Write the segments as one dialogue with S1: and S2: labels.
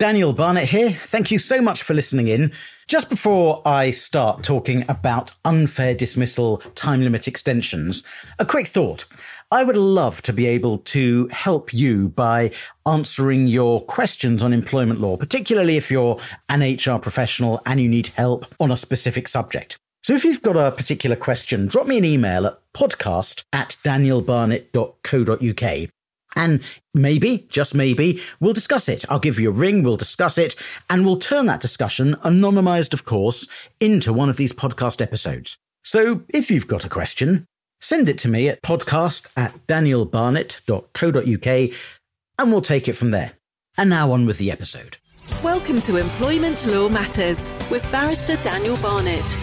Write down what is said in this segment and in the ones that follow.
S1: Daniel Barnett here. Thank you so much for listening in. Just before I start talking about unfair dismissal time limit extensions, a quick thought. I would love to be able to help you by answering your questions on employment law, particularly if you're an HR professional and you need help on a specific subject. So if you've got a particular question, drop me an email at podcast at danielbarnett.co.uk. And maybe, just maybe, we'll discuss it. I'll give you a ring, we'll discuss it, and we'll turn that discussion, anonymized of course, into one of these podcast episodes. So if you've got a question, send it to me at podcast at danielbarnett.co.uk and we'll take it from there. And now on with the episode.
S2: Welcome to Employment Law Matters with Barrister Daniel Barnett.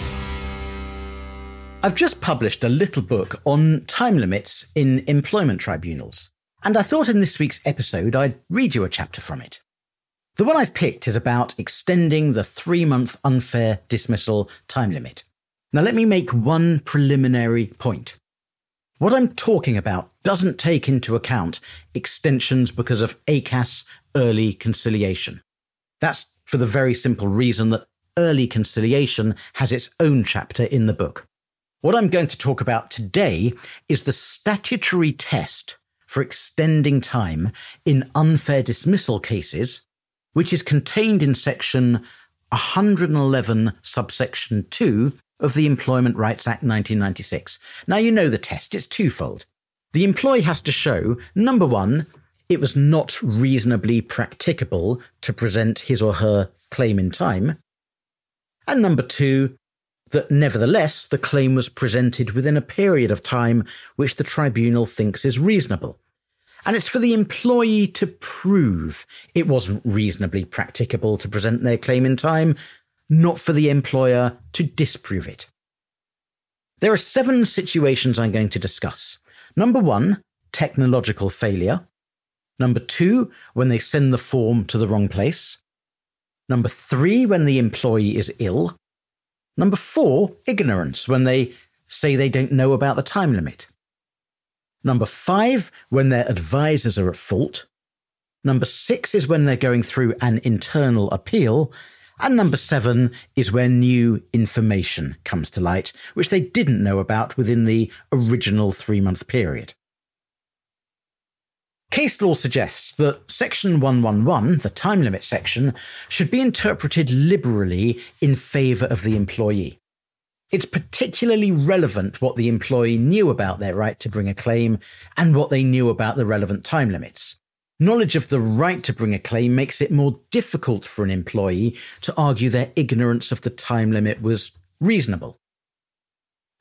S1: I've just published a little book on time limits in employment tribunals, and I thought in this week's episode I'd read you a chapter from it. The one I've picked is about extending the three month unfair dismissal time limit. Now, let me make one preliminary point. What I'm talking about doesn't take into account extensions because of ACAS early conciliation. That's for the very simple reason that early conciliation has its own chapter in the book. What I'm going to talk about today is the statutory test for extending time in unfair dismissal cases, which is contained in section 111 subsection 2 of the Employment Rights Act 1996. Now you know the test, it's twofold. The employee has to show, number one, it was not reasonably practicable to present his or her claim in time. And number two, that nevertheless the claim was presented within a period of time which the tribunal thinks is reasonable. And it's for the employee to prove it wasn't reasonably practicable to present their claim in time, not for the employer to disprove it. There are seven situations I'm going to discuss. Number one, technological failure. Number two, when they send the form to the wrong place. Number three, when the employee is ill. Number four, ignorance, when they say they don't know about the time limit. Number five, when their advisors are at fault. Number six is when they're going through an internal appeal. And number seven is where new information comes to light, which they didn't know about within the original three month period. Case law suggests that Section 111, the time limit section, should be interpreted liberally in favour of the employee. It's particularly relevant what the employee knew about their right to bring a claim and what they knew about the relevant time limits. Knowledge of the right to bring a claim makes it more difficult for an employee to argue their ignorance of the time limit was reasonable.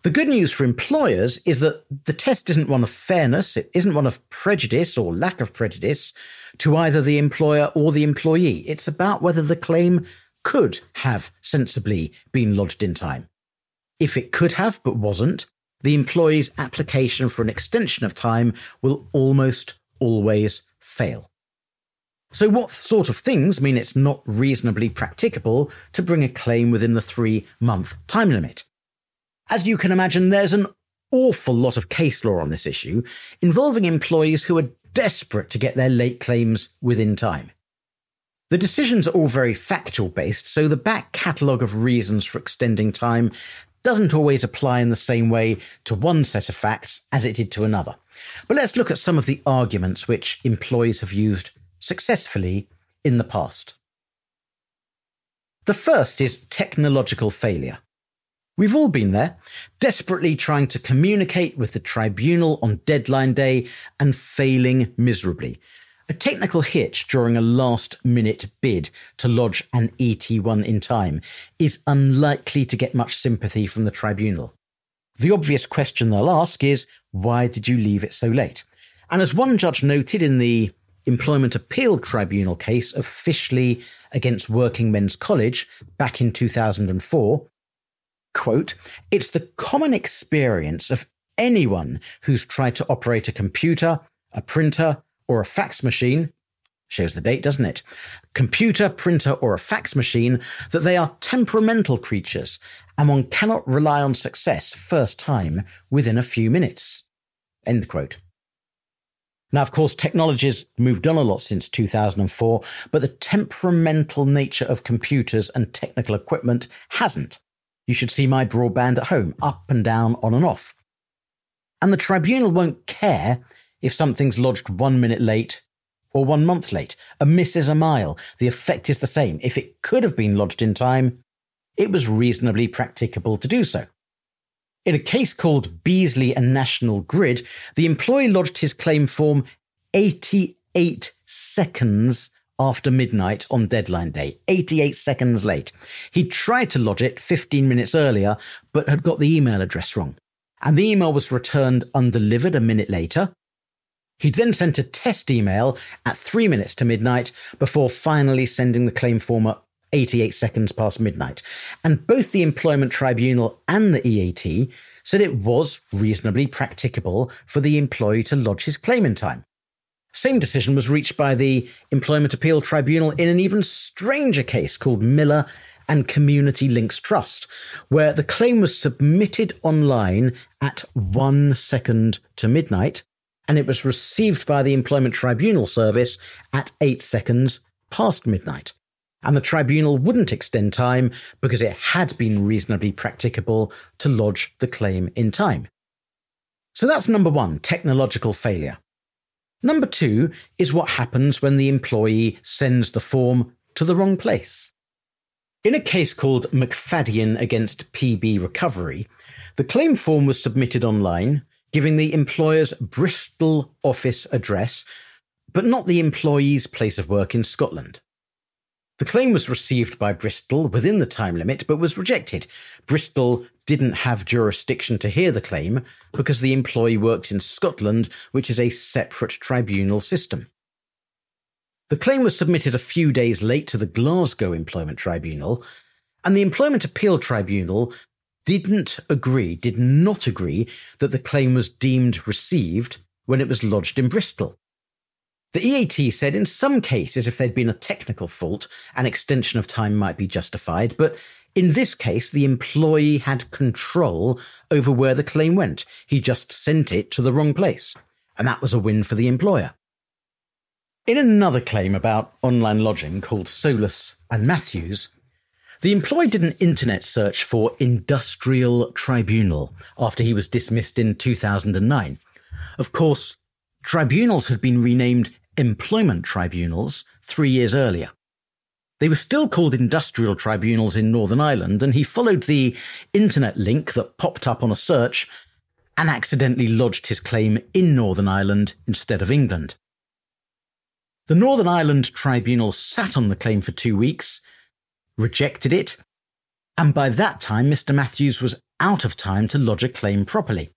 S1: The good news for employers is that the test isn't one of fairness, it isn't one of prejudice or lack of prejudice to either the employer or the employee. It's about whether the claim could have sensibly been lodged in time. If it could have but wasn't, the employee's application for an extension of time will almost always fail. So, what sort of things mean it's not reasonably practicable to bring a claim within the three month time limit? As you can imagine, there's an awful lot of case law on this issue involving employees who are desperate to get their late claims within time. The decisions are all very factual based, so the back catalogue of reasons for extending time doesn't always apply in the same way to one set of facts as it did to another. But let's look at some of the arguments which employees have used successfully in the past. The first is technological failure. We've all been there, desperately trying to communicate with the tribunal on deadline day and failing miserably. A technical hitch during a last minute bid to lodge an ET1 in time is unlikely to get much sympathy from the tribunal. The obvious question they'll ask is, why did you leave it so late? And as one judge noted in the Employment Appeal Tribunal case of Fishley against Working Men's College back in 2004, quote, it's the common experience of anyone who's tried to operate a computer, a printer, or a fax machine shows the date, doesn't it? Computer, printer, or a fax machine, that they are temperamental creatures and one cannot rely on success first time within a few minutes. End quote. Now, of course, technology has moved on a lot since 2004, but the temperamental nature of computers and technical equipment hasn't. You should see my broadband at home, up and down, on and off. And the tribunal won't care if something's lodged one minute late or one month late. A miss is a mile. The effect is the same. If it could have been lodged in time, it was reasonably practicable to do so. In a case called Beasley and National Grid, the employee lodged his claim form 88 seconds after midnight on deadline day, 88 seconds late. He tried to lodge it 15 minutes earlier, but had got the email address wrong. And the email was returned undelivered a minute later. He then sent a test email at three minutes to midnight before finally sending the claim form at 88 seconds past midnight. And both the Employment Tribunal and the EAT said it was reasonably practicable for the employee to lodge his claim in time. Same decision was reached by the Employment Appeal Tribunal in an even stranger case called Miller and Community Links Trust, where the claim was submitted online at one second to midnight, and it was received by the Employment Tribunal Service at eight seconds past midnight and the tribunal wouldn't extend time because it had been reasonably practicable to lodge the claim in time. So that's number one, technological failure. Number two is what happens when the employee sends the form to the wrong place. In a case called McFadden against PB Recovery, the claim form was submitted online, giving the employer's Bristol office address, but not the employee's place of work in Scotland. The claim was received by Bristol within the time limit, but was rejected. Bristol didn't have jurisdiction to hear the claim because the employee worked in Scotland, which is a separate tribunal system. The claim was submitted a few days late to the Glasgow Employment Tribunal, and the Employment Appeal Tribunal didn't agree, did not agree, that the claim was deemed received when it was lodged in Bristol. The EAT said in some cases, if there'd been a technical fault, an extension of time might be justified, but in this case, the employee had control over where the claim went. He just sent it to the wrong place. And that was a win for the employer. In another claim about online lodging called Solus and Matthews, the employee did an internet search for industrial tribunal after he was dismissed in 2009. Of course, tribunals had been renamed employment tribunals three years earlier. They were still called industrial tribunals in Northern Ireland, and he followed the internet link that popped up on a search and accidentally lodged his claim in Northern Ireland instead of England. The Northern Ireland Tribunal sat on the claim for two weeks, rejected it, and by that time Mr. Matthews was out of time to lodge a claim properly.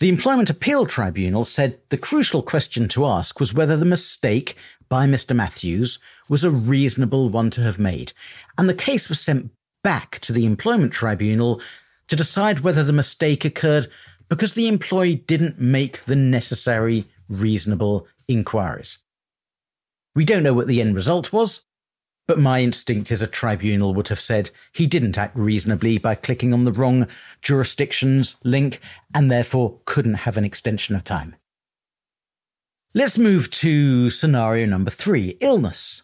S1: The Employment Appeal Tribunal said the crucial question to ask was whether the mistake by Mr. Matthews was a reasonable one to have made, and the case was sent back to the Employment Tribunal to decide whether the mistake occurred because the employee didn't make the necessary reasonable inquiries. We don't know what the end result was, but my instinct is a tribunal would have said he didn't act reasonably by clicking on the wrong jurisdictions link and therefore couldn't have an extension of time. Let's move to scenario number three illness.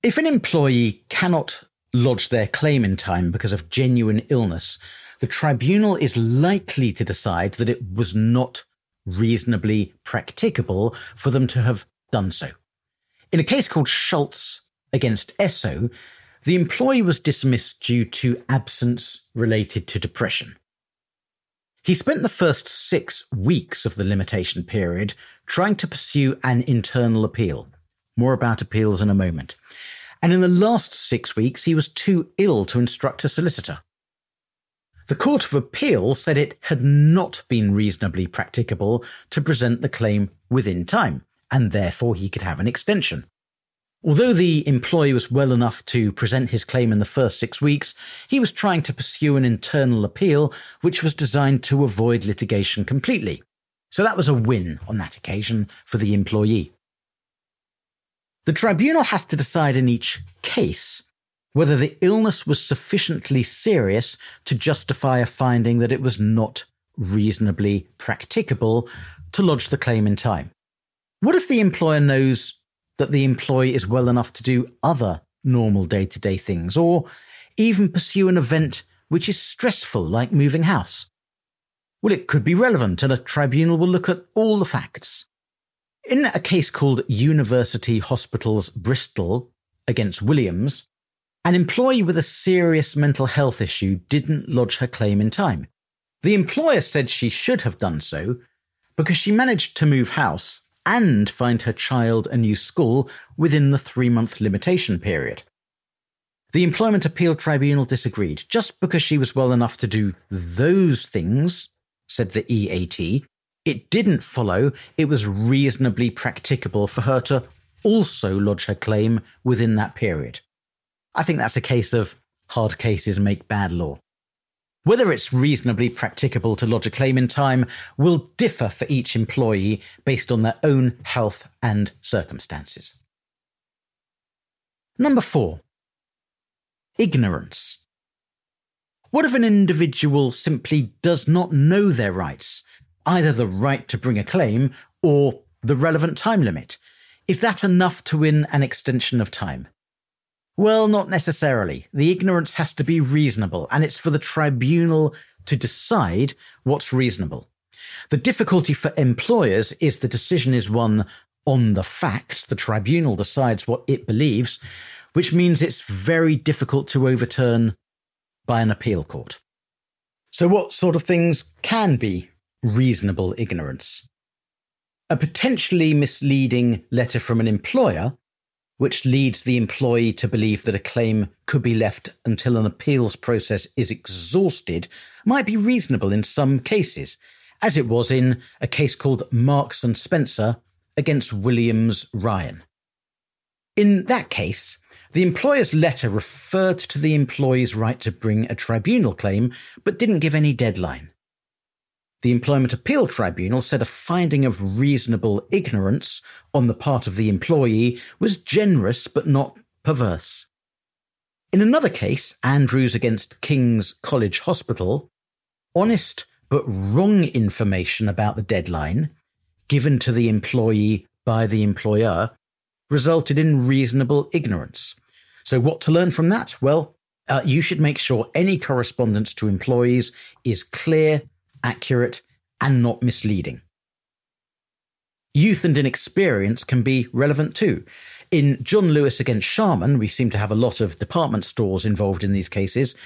S1: If an employee cannot lodge their claim in time because of genuine illness, the tribunal is likely to decide that it was not reasonably practicable for them to have done so. In a case called Schultz against Esso, the employee was dismissed due to absence related to depression. He spent the first six weeks of the limitation period trying to pursue an internal appeal. More about appeals in a moment. And in the last six weeks, he was too ill to instruct a solicitor. The Court of Appeal said it had not been reasonably practicable to present the claim within time, and therefore he could have an extension. Although the employee was well enough to present his claim in the first six weeks, he was trying to pursue an internal appeal which was designed to avoid litigation completely. So that was a win on that occasion for the employee. The tribunal has to decide in each case whether the illness was sufficiently serious to justify a finding that it was not reasonably practicable to lodge the claim in time. What if the employer knows that the employee is well enough to do other normal day to day things, or even pursue an event which is stressful, like moving house? Well, it could be relevant, and a tribunal will look at all the facts. In a case called University Hospitals Bristol against Williams, an employee with a serious mental health issue didn't lodge her claim in time. The employer said she should have done so because she managed to move house and find her child a new school within the three month limitation period. The Employment Appeal Tribunal disagreed. Just because she was well enough to do those things, said the EAT, it didn't follow it was reasonably practicable for her to also lodge her claim within that period. I think that's a case of hard cases make bad law. Whether it's reasonably practicable to lodge a claim in time will differ for each employee based on their own health and circumstances. Number four, ignorance. What if an individual simply does not know their rights, either the right to bring a claim or the relevant time limit? Is that enough to win an extension of time? Well, not necessarily. The ignorance has to be reasonable, and it's for the tribunal to decide what's reasonable. The difficulty for employers is the decision is one on the facts. The tribunal decides what it believes, which means it's very difficult to overturn by an appeal court. So, what sort of things can be reasonable ignorance? A potentially misleading letter from an employer which leads the employee to believe that a claim could be left until an appeals process is exhausted, might be reasonable in some cases, as it was in a case called Marks and Spencer against Williams Ryan. In that case, the employer's letter referred to the employee's right to bring a tribunal claim, but didn't give any deadline. The Employment Appeal Tribunal said a finding of reasonable ignorance on the part of the employee was generous but not perverse. In another case, Andrews against King's College Hospital, honest but wrong information about the deadline given to the employee by the employer resulted in reasonable ignorance. So, what to learn from that? Well, uh, you should make sure any correspondence to employees is clear accurate, and not misleading. Youth and inexperience can be relevant too. In John Lewis against Charman, we seem to have a lot of department stores involved in these cases.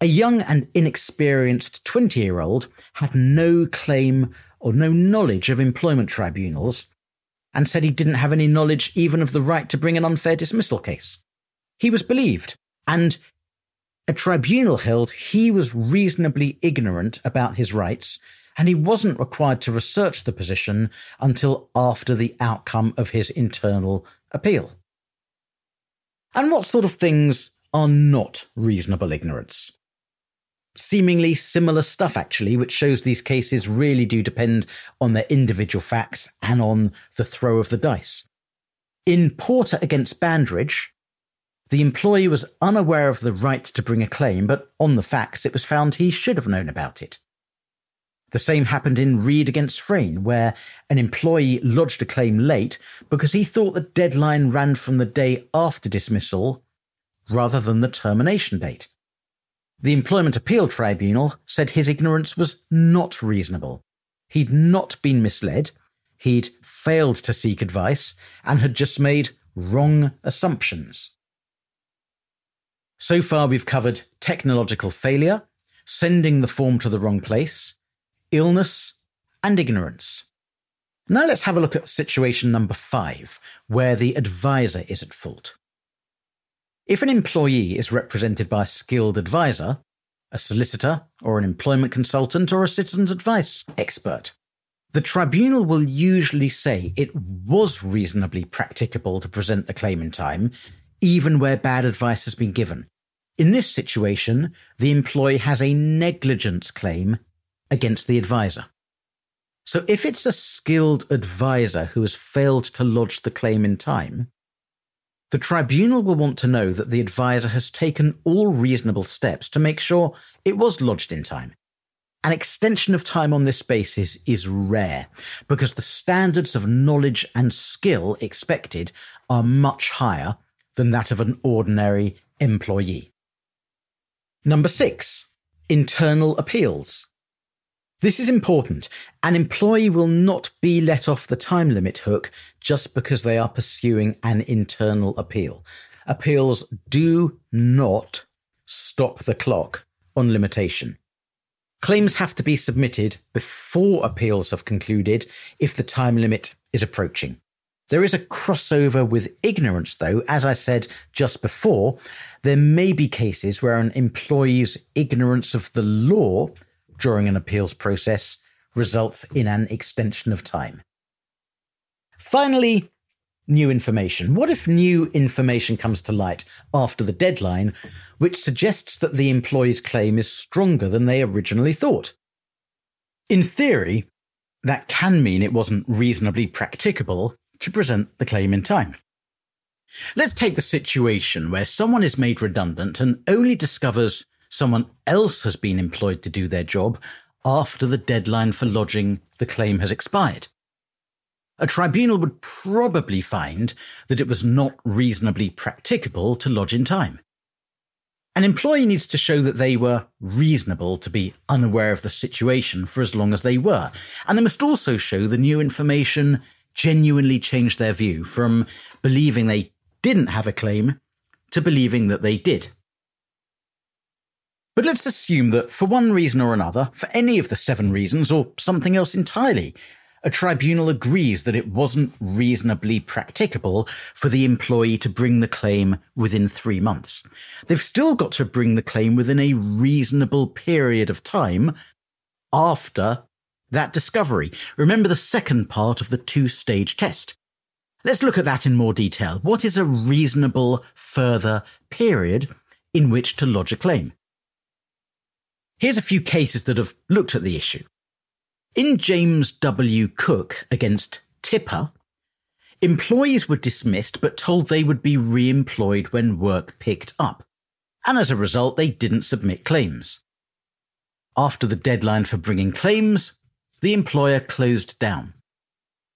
S1: A young and inexperienced 20 year old had no claim or no knowledge of employment tribunals and said he didn't have any knowledge even of the right to bring an unfair dismissal case. He was believed, and a tribunal held he was reasonably ignorant about his rights and he wasn't required to research the position until after the outcome of his internal appeal. And what sort of things are not reasonable ignorance? Seemingly similar stuff, actually, which shows these cases really do depend on their individual facts and on the throw of the dice. In Porter against Bandridge, the employee was unaware of the right to bring a claim, but on the facts, it was found he should have known about it. The same happened in Reed against Frayne, where an employee lodged a claim late because he thought the deadline ran from the day after dismissal rather than the termination date. The Employment Appeal Tribunal said his ignorance was not reasonable. He'd not been misled, he'd failed to seek advice, and had just made wrong assumptions. So far, we've covered technological failure, sending the form to the wrong place, illness, and ignorance. Now let's have a look at situation number five, where the advisor is at fault. If an employee is represented by a skilled advisor, a solicitor, or an employment consultant, or a citizen's advice expert, the tribunal will usually say it was reasonably practicable to present the claim in time, even where bad advice has been given. In this situation, the employee has a negligence claim against the advisor. So if it's a skilled advisor who has failed to lodge the claim in time, the tribunal will want to know that the advisor has taken all reasonable steps to make sure it was lodged in time, An extension of time on this basis is rare because the standards of knowledge and skill expected are much higher than that of an ordinary employee. Number six, internal appeals. This is important. An employee will not be let off the time limit hook just because they are pursuing an internal appeal. Appeals do not stop the clock on limitation. Claims have to be submitted before appeals have concluded if the time limit is approaching. There is a crossover with ignorance, though. As I said just before, there may be cases where an employee's ignorance of the law during an appeals process results in an extension of time. Finally, new information. What if new information comes to light after the deadline, which suggests that the employee's claim is stronger than they originally thought? In theory, that can mean it wasn't reasonably practicable to present the claim in time. Let's take the situation where someone is made redundant and only discovers someone else has been employed to do their job after the deadline for lodging the claim has expired. A tribunal would probably find that it was not reasonably practicable to lodge in time. An employee needs to show that they were reasonable to be unaware of the situation for as long as they were, and they must also show the new information genuinely changed their view from believing they didn't have a claim to believing that they did. But let's assume that for one reason or another, for any of the seven reasons or something else entirely, a tribunal agrees that it wasn't reasonably practicable for the employee to bring the claim within three months. They've still got to bring the claim within a reasonable period of time after that discovery. Remember the second part of the two stage test. Let's look at that in more detail. What is a reasonable further period in which to lodge a claim? Here's a few cases that have looked at the issue. In James W. Cook against Tipper, employees were dismissed but told they would be re employed when work picked up, and as a result, they didn't submit claims. After the deadline for bringing claims, the employer closed down.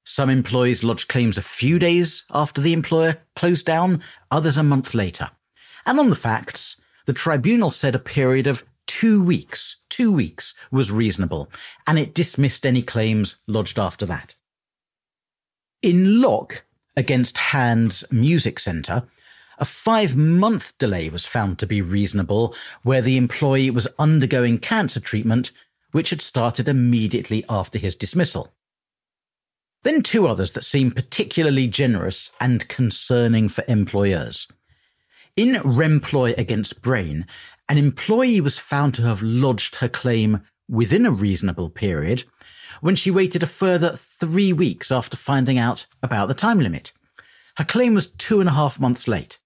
S1: Some employees lodged claims a few days after the employer closed down, others a month later. And on the facts, the tribunal said a period of two weeks, two weeks was reasonable, and it dismissed any claims lodged after that. In Locke against Hands Music Centre, a five month delay was found to be reasonable where the employee was undergoing cancer treatment, which had started immediately after his dismissal. Then two others that seem particularly generous and concerning for employers. In Remploy against Brain, an employee was found to have lodged her claim within a reasonable period when she waited a further three weeks after finding out about the time limit. Her claim was two and a half months late.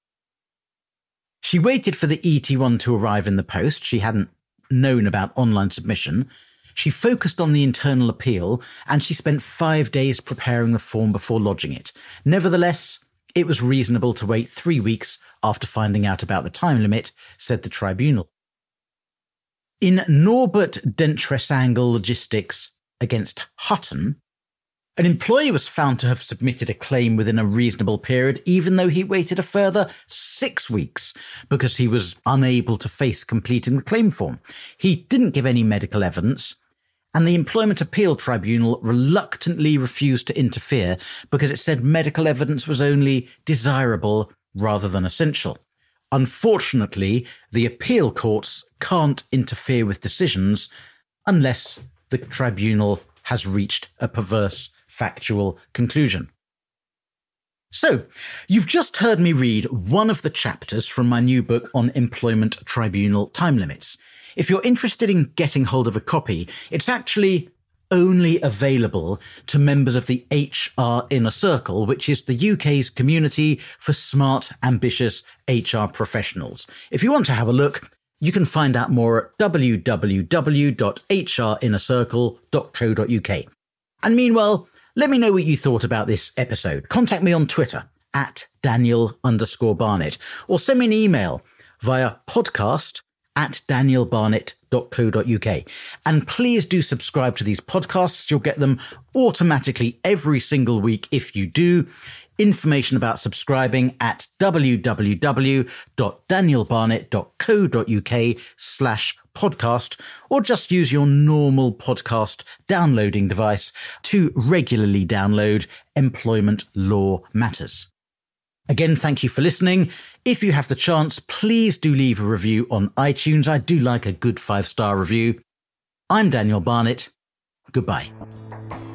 S1: She waited for the ET1 to arrive in the post. She hadn't known about online submission. She focused on the internal appeal and she spent five days preparing the form before lodging it. Nevertheless, it was reasonable to wait three weeks after finding out about the time limit, said the tribunal. In Norbert Dentressangle Logistics against Hutton, an employee was found to have submitted a claim within a reasonable period, even though he waited a further six weeks because he was unable to face completing the claim form. He didn't give any medical evidence, and the Employment Appeal Tribunal reluctantly refused to interfere because it said medical evidence was only desirable rather than essential. Unfortunately, the appeal courts can't interfere with decisions unless the tribunal has reached a perverse factual conclusion. So, you've just heard me read one of the chapters from my new book on employment tribunal time limits. If you're interested in getting hold of a copy, it's actually only available to members of the HR Inner Circle, which is the UK's community for smart, ambitious HR professionals. If you want to have a look, you can find out more at www.hrinnercircle.co.uk. And meanwhile, let me know what you thought about this episode. Contact me on Twitter at Daniel underscore Barnett or send me an email via podcast at danielbarnett.co.uk. And please do subscribe to these podcasts. You'll get them automatically every single week if you do. Information about subscribing at www.danielbarnett.co.uk slash podcast, or just use your normal podcast downloading device to regularly download Employment Law Matters. Again, thank you for listening. If you have the chance, please do leave a review on iTunes. I do like a good five star review. I'm Daniel Barnett. Goodbye.